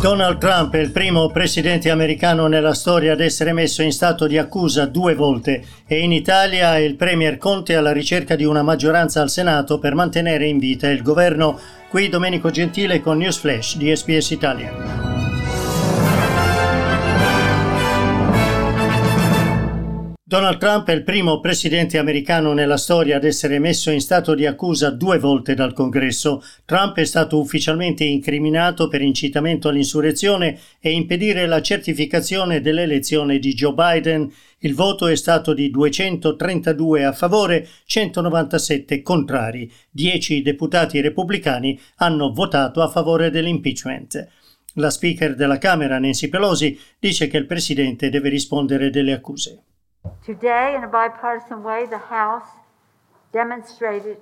Donald Trump è il primo presidente americano nella storia ad essere messo in stato di accusa due volte e in Italia il Premier Conte alla ricerca di una maggioranza al Senato per mantenere in vita il governo. Qui Domenico Gentile con News Flash di SPS Italia. Donald Trump è il primo presidente americano nella storia ad essere messo in stato di accusa due volte dal Congresso. Trump è stato ufficialmente incriminato per incitamento all'insurrezione e impedire la certificazione dell'elezione di Joe Biden. Il voto è stato di 232 a favore, 197 contrari. Dieci deputati repubblicani hanno votato a favore dell'impeachment. La speaker della Camera, Nancy Pelosi, dice che il presidente deve rispondere delle accuse. Today, in a bipartisan way, the House demonstrated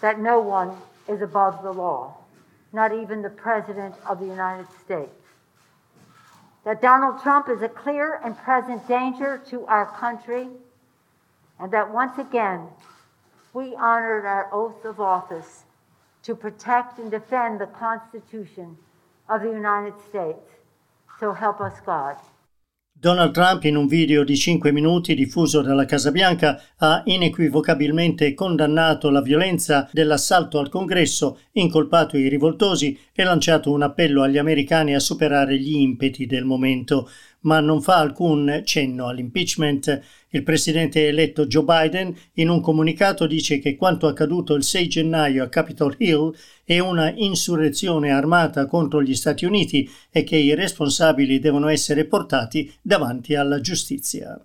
that no one is above the law, not even the President of the United States. That Donald Trump is a clear and present danger to our country, and that once again, we honored our oath of office to protect and defend the Constitution of the United States. So help us God. Donald Trump, in un video di 5 minuti diffuso dalla Casa Bianca, ha inequivocabilmente condannato la violenza dell'assalto al Congresso, incolpato i rivoltosi e lanciato un appello agli americani a superare gli impeti del momento ma non fa alcun cenno all'impeachment. Il presidente eletto Joe Biden in un comunicato dice che quanto accaduto il 6 gennaio a Capitol Hill è una insurrezione armata contro gli Stati Uniti e che i responsabili devono essere portati davanti alla giustizia.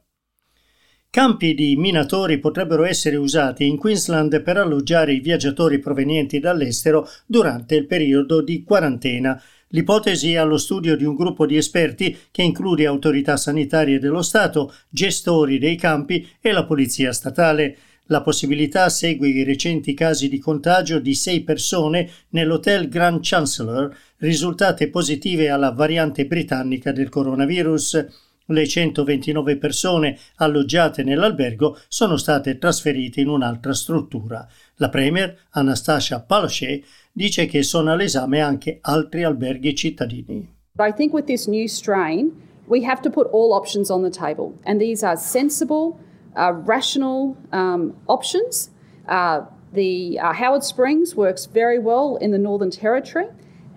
Campi di minatori potrebbero essere usati in Queensland per alloggiare i viaggiatori provenienti dall'estero durante il periodo di quarantena. L'ipotesi è allo studio di un gruppo di esperti che include autorità sanitarie dello Stato, gestori dei campi e la polizia statale. La possibilità segue i recenti casi di contagio di sei persone nell'hotel Grand Chancellor risultate positive alla variante britannica del coronavirus. Le 129 persone alloggiate nell'albergo sono state trasferite in un'altra struttura. La Premier, Anastasia Palaszczuk, dice che sono all'esame anche altri alberghi cittadini. I think with this new strain, we have to put all options on the table, and these are sensible, uh, rational um, options. Uh, the uh, Howard Springs works very well in the Northern Territory,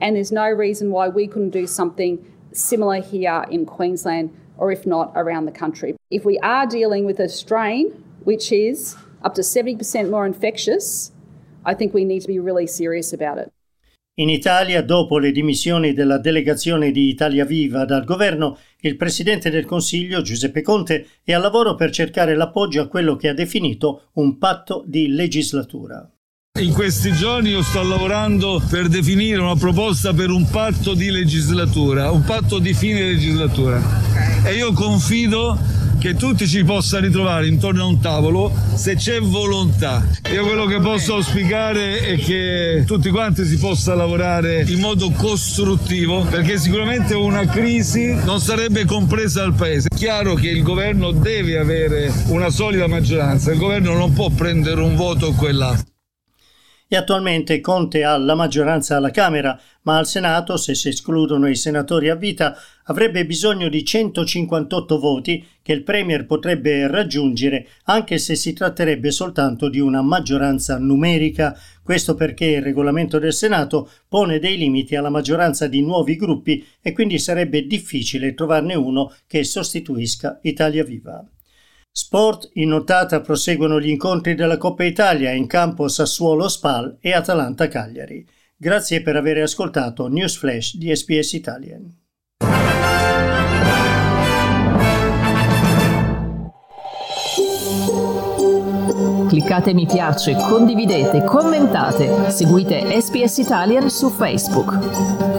and there's no reason why we couldn't do something similar here in Queensland, or if not around the country. If we are dealing with a strain which is up to 70% more infectious, I think we need to be really serious about it. In Italia, dopo le dimissioni della delegazione di Italia Viva dal governo, il presidente del Consiglio, Giuseppe Conte, è al lavoro per cercare l'appoggio a quello che ha definito un patto di legislatura. In questi giorni io sto lavorando per definire una proposta per un patto di legislatura, un patto di fine legislatura. E io confido che tutti ci possa ritrovare intorno a un tavolo se c'è volontà. Io quello che posso auspicare è che tutti quanti si possa lavorare in modo costruttivo perché sicuramente una crisi non sarebbe compresa dal paese. È chiaro che il governo deve avere una solida maggioranza, il governo non può prendere un voto o quell'altro e attualmente Conte ha la maggioranza alla Camera, ma al Senato, se si escludono i senatori a vita, avrebbe bisogno di 158 voti che il Premier potrebbe raggiungere anche se si tratterebbe soltanto di una maggioranza numerica. Questo perché il regolamento del Senato pone dei limiti alla maggioranza di nuovi gruppi e quindi sarebbe difficile trovarne uno che sostituisca Italia Viva. Sport in notata proseguono gli incontri della Coppa Italia in campo Sassuolo Spal e Atalanta Cagliari. Grazie per aver ascoltato News Flash di SPS Italian. Cliccate mi piace, condividete, commentate, seguite SPS Italian su Facebook.